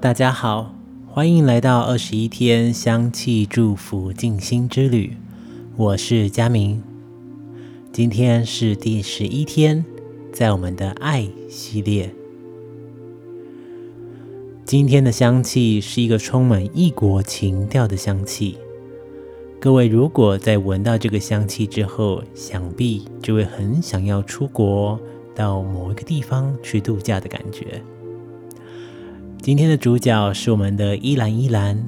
大家好，欢迎来到二十一天香气祝福静心之旅。我是佳明，今天是第十一天，在我们的爱系列。今天的香气是一个充满异国情调的香气。各位如果在闻到这个香气之后，想必就会很想要出国到某一个地方去度假的感觉。今天的主角是我们的依兰依兰，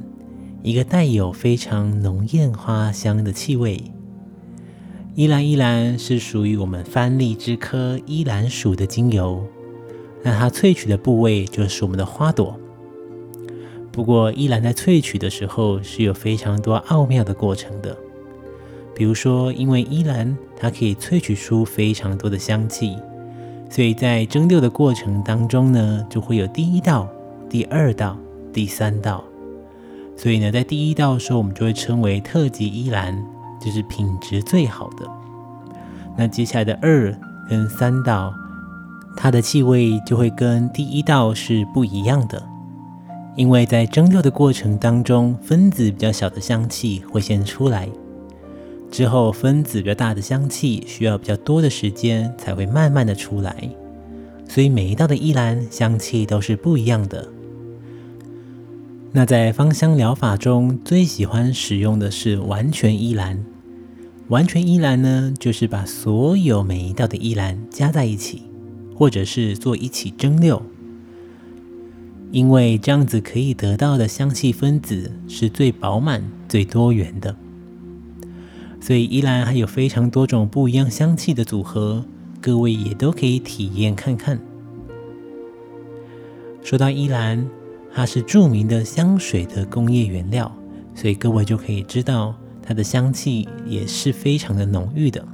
一个带有非常浓艳花香的气味。依兰依兰是属于我们番荔枝科依兰属的精油，那它萃取的部位就是我们的花朵。不过依兰在萃取的时候是有非常多奥妙的过程的，比如说，因为依兰它可以萃取出非常多的香气，所以在蒸馏的过程当中呢，就会有第一道。第二道、第三道，所以呢，在第一道的时候，我们就会称为特级依兰，就是品质最好的。那接下来的二跟三道，它的气味就会跟第一道是不一样的，因为在蒸馏的过程当中，分子比较小的香气会先出来，之后分子比较大的香气需要比较多的时间才会慢慢的出来，所以每一道的依兰香气都是不一样的。那在芳香疗法中，最喜欢使用的是完全依兰。完全依兰呢，就是把所有每一道的依兰加在一起，或者是做一起蒸馏，因为这样子可以得到的香气分子是最饱满、最多元的。所以依兰还有非常多种不一样香气的组合，各位也都可以体验看看。说到依兰。它是著名的香水的工业原料，所以各位就可以知道它的香气也是非常的浓郁的。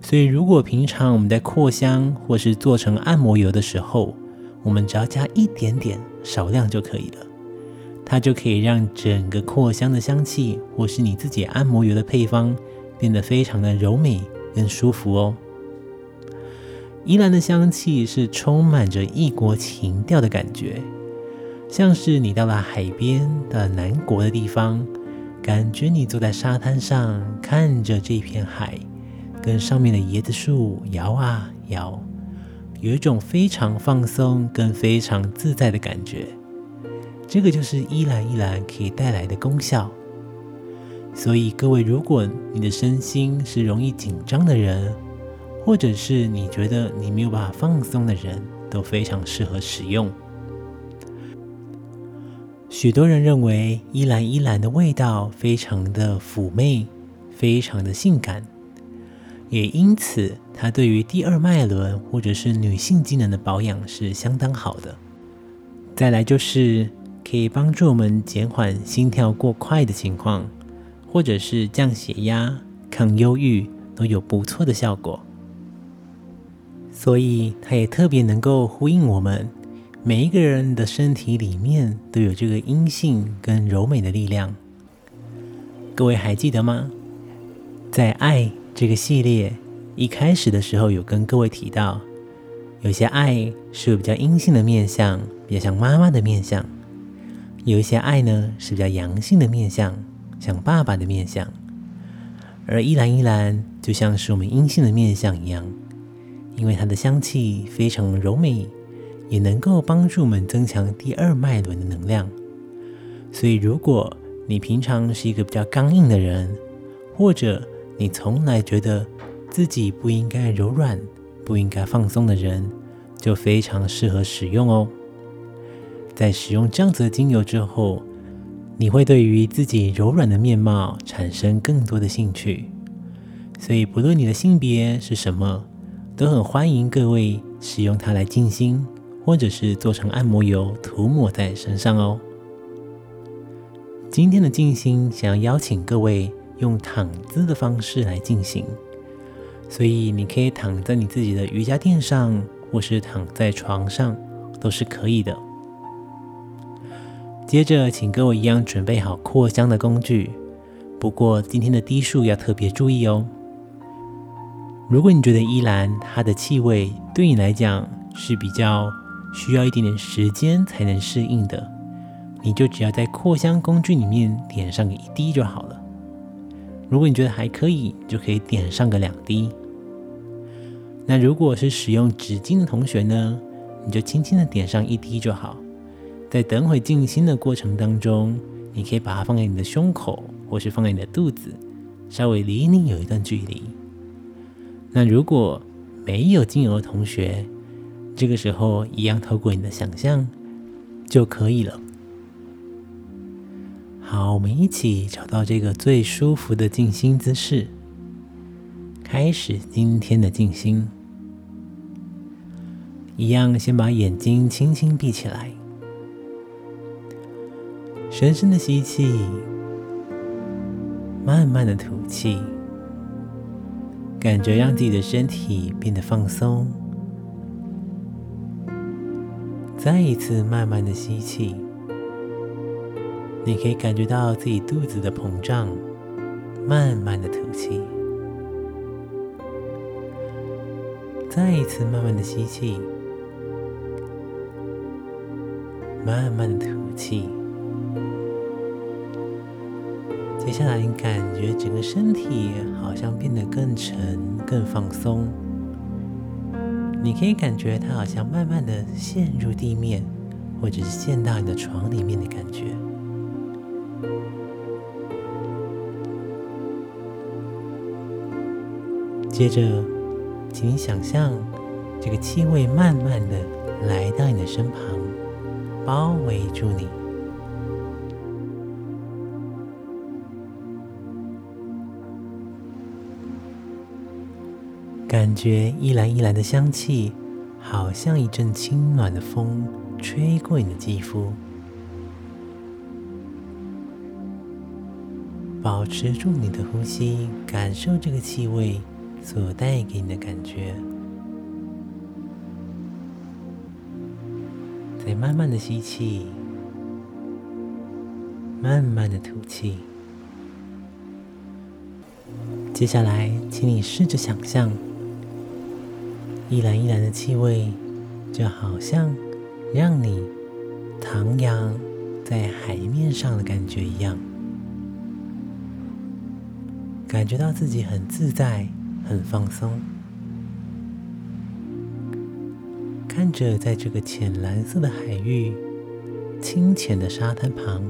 所以如果平常我们在扩香或是做成按摩油的时候，我们只要加一点点少量就可以了，它就可以让整个扩香的香气或是你自己按摩油的配方变得非常的柔美跟舒服哦。依兰的香气是充满着异国情调的感觉。像是你到了海边的南国的地方，感觉你坐在沙滩上，看着这片海，跟上面的椰子树摇啊摇，有一种非常放松跟非常自在的感觉。这个就是依兰依兰可以带来的功效。所以各位，如果你的身心是容易紧张的人，或者是你觉得你没有办法放松的人，都非常适合使用。许多人认为依兰依兰的味道非常的妩媚，非常的性感，也因此它对于第二脉轮或者是女性机能的保养是相当好的。再来就是可以帮助我们减缓心跳过快的情况，或者是降血压、抗忧郁都有不错的效果。所以它也特别能够呼应我们。每一个人的身体里面都有这个阴性跟柔美的力量，各位还记得吗？在爱这个系列一开始的时候，有跟各位提到，有些爱是比较阴性的面相，比较像妈妈的面相；有一些爱呢是比较阳性的面相，像爸爸的面相。而依兰依兰就像是我们阴性的面相一样，因为它的香气非常柔美。也能够帮助我们增强第二脉轮的能量。所以，如果你平常是一个比较刚硬的人，或者你从来觉得自己不应该柔软、不应该放松的人，就非常适合使用哦。在使用这样子的精油之后，你会对于自己柔软的面貌产生更多的兴趣。所以，不论你的性别是什么，都很欢迎各位使用它来静心。或者是做成按摩油涂抹在身上哦。今天的静心想要邀请各位用躺姿的方式来进行，所以你可以躺在你自己的瑜伽垫上，或是躺在床上，都是可以的。接着，请跟我一样准备好扩香的工具，不过今天的低数要特别注意哦。如果你觉得依兰它的气味对你来讲是比较需要一点点时间才能适应的，你就只要在扩香工具里面点上个一滴就好了。如果你觉得还可以，就可以点上个两滴。那如果是使用纸巾的同学呢，你就轻轻的点上一滴就好。在等会静心的过程当中，你可以把它放在你的胸口，或是放在你的肚子，稍微离你有一段距离。那如果没有精油的同学，这个时候一样透过你的想象就可以了。好，我们一起找到这个最舒服的静心姿势，开始今天的静心。一样，先把眼睛轻轻闭起来，深深的吸气，慢慢的吐气，感觉让自己的身体变得放松。再一次慢慢的吸气，你可以感觉到自己肚子的膨胀，慢慢的吐气。再一次慢慢的吸气。慢慢的吐气，接下来你感觉整个身体好像变得更沉、更放松。你可以感觉它好像慢慢的陷入地面，或者是陷到你的床里面的感觉。接着，请你想象这个气味慢慢的来到你的身旁。包围住你，感觉一蓝一蓝的香气，好像一阵清暖的风吹过你的肌肤。保持住你的呼吸，感受这个气味所带给你的感觉。再慢慢的吸气，慢慢的吐气。接下来，请你试着想象，一蓝一蓝的气味，就好像让你徜徉在海面上的感觉一样，感觉到自己很自在，很放松。看着在这个浅蓝色的海域、清浅的沙滩旁，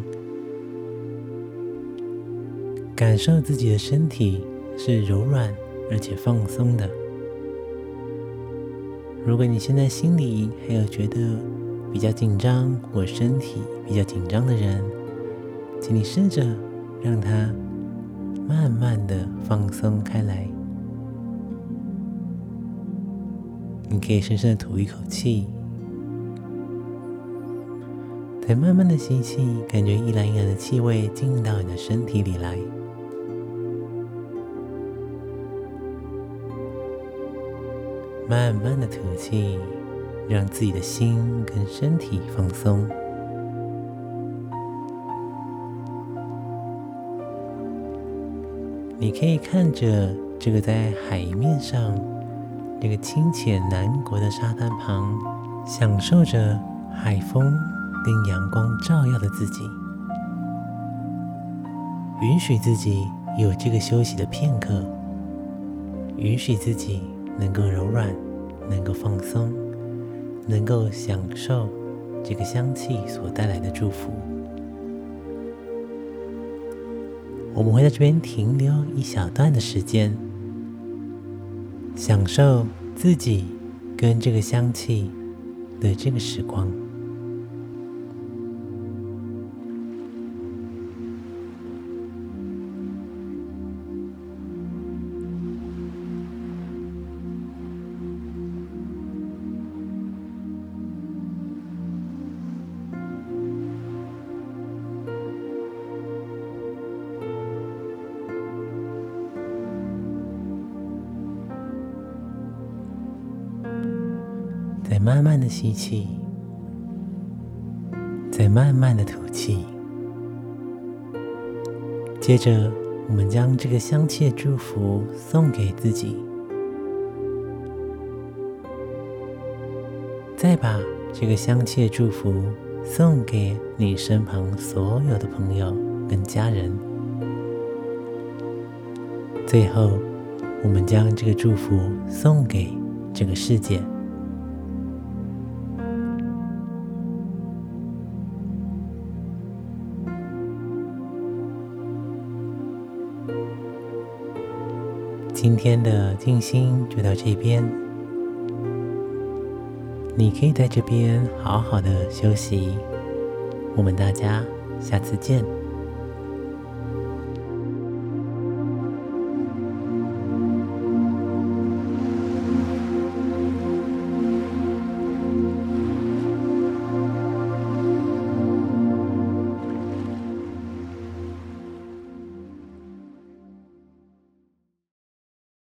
感受自己的身体是柔软而且放松的。如果你现在心里还有觉得比较紧张或身体比较紧张的人，请你试着让它慢慢的放松开来。你可以深深的吐一口气，再慢慢的吸气，感觉一蓝一蓝的气味进到你的身体里来。慢慢的吐气，让自己的心跟身体放松。你可以看着这个在海面上。这个清浅南国的沙滩旁，享受着海风跟阳光照耀的自己，允许自己有这个休息的片刻，允许自己能够柔软，能够放松，能够享受这个香气所带来的祝福。我们会在这边停留一小段的时间。享受自己跟这个香气的这个时光。再慢慢的吸气，再慢慢的吐气。接着，我们将这个香气的祝福送给自己，再把这个香气的祝福送给你身旁所有的朋友跟家人。最后，我们将这个祝福送给这个世界。今天的静心就到这边。你可以在这边好好的休息，我们大家下次见。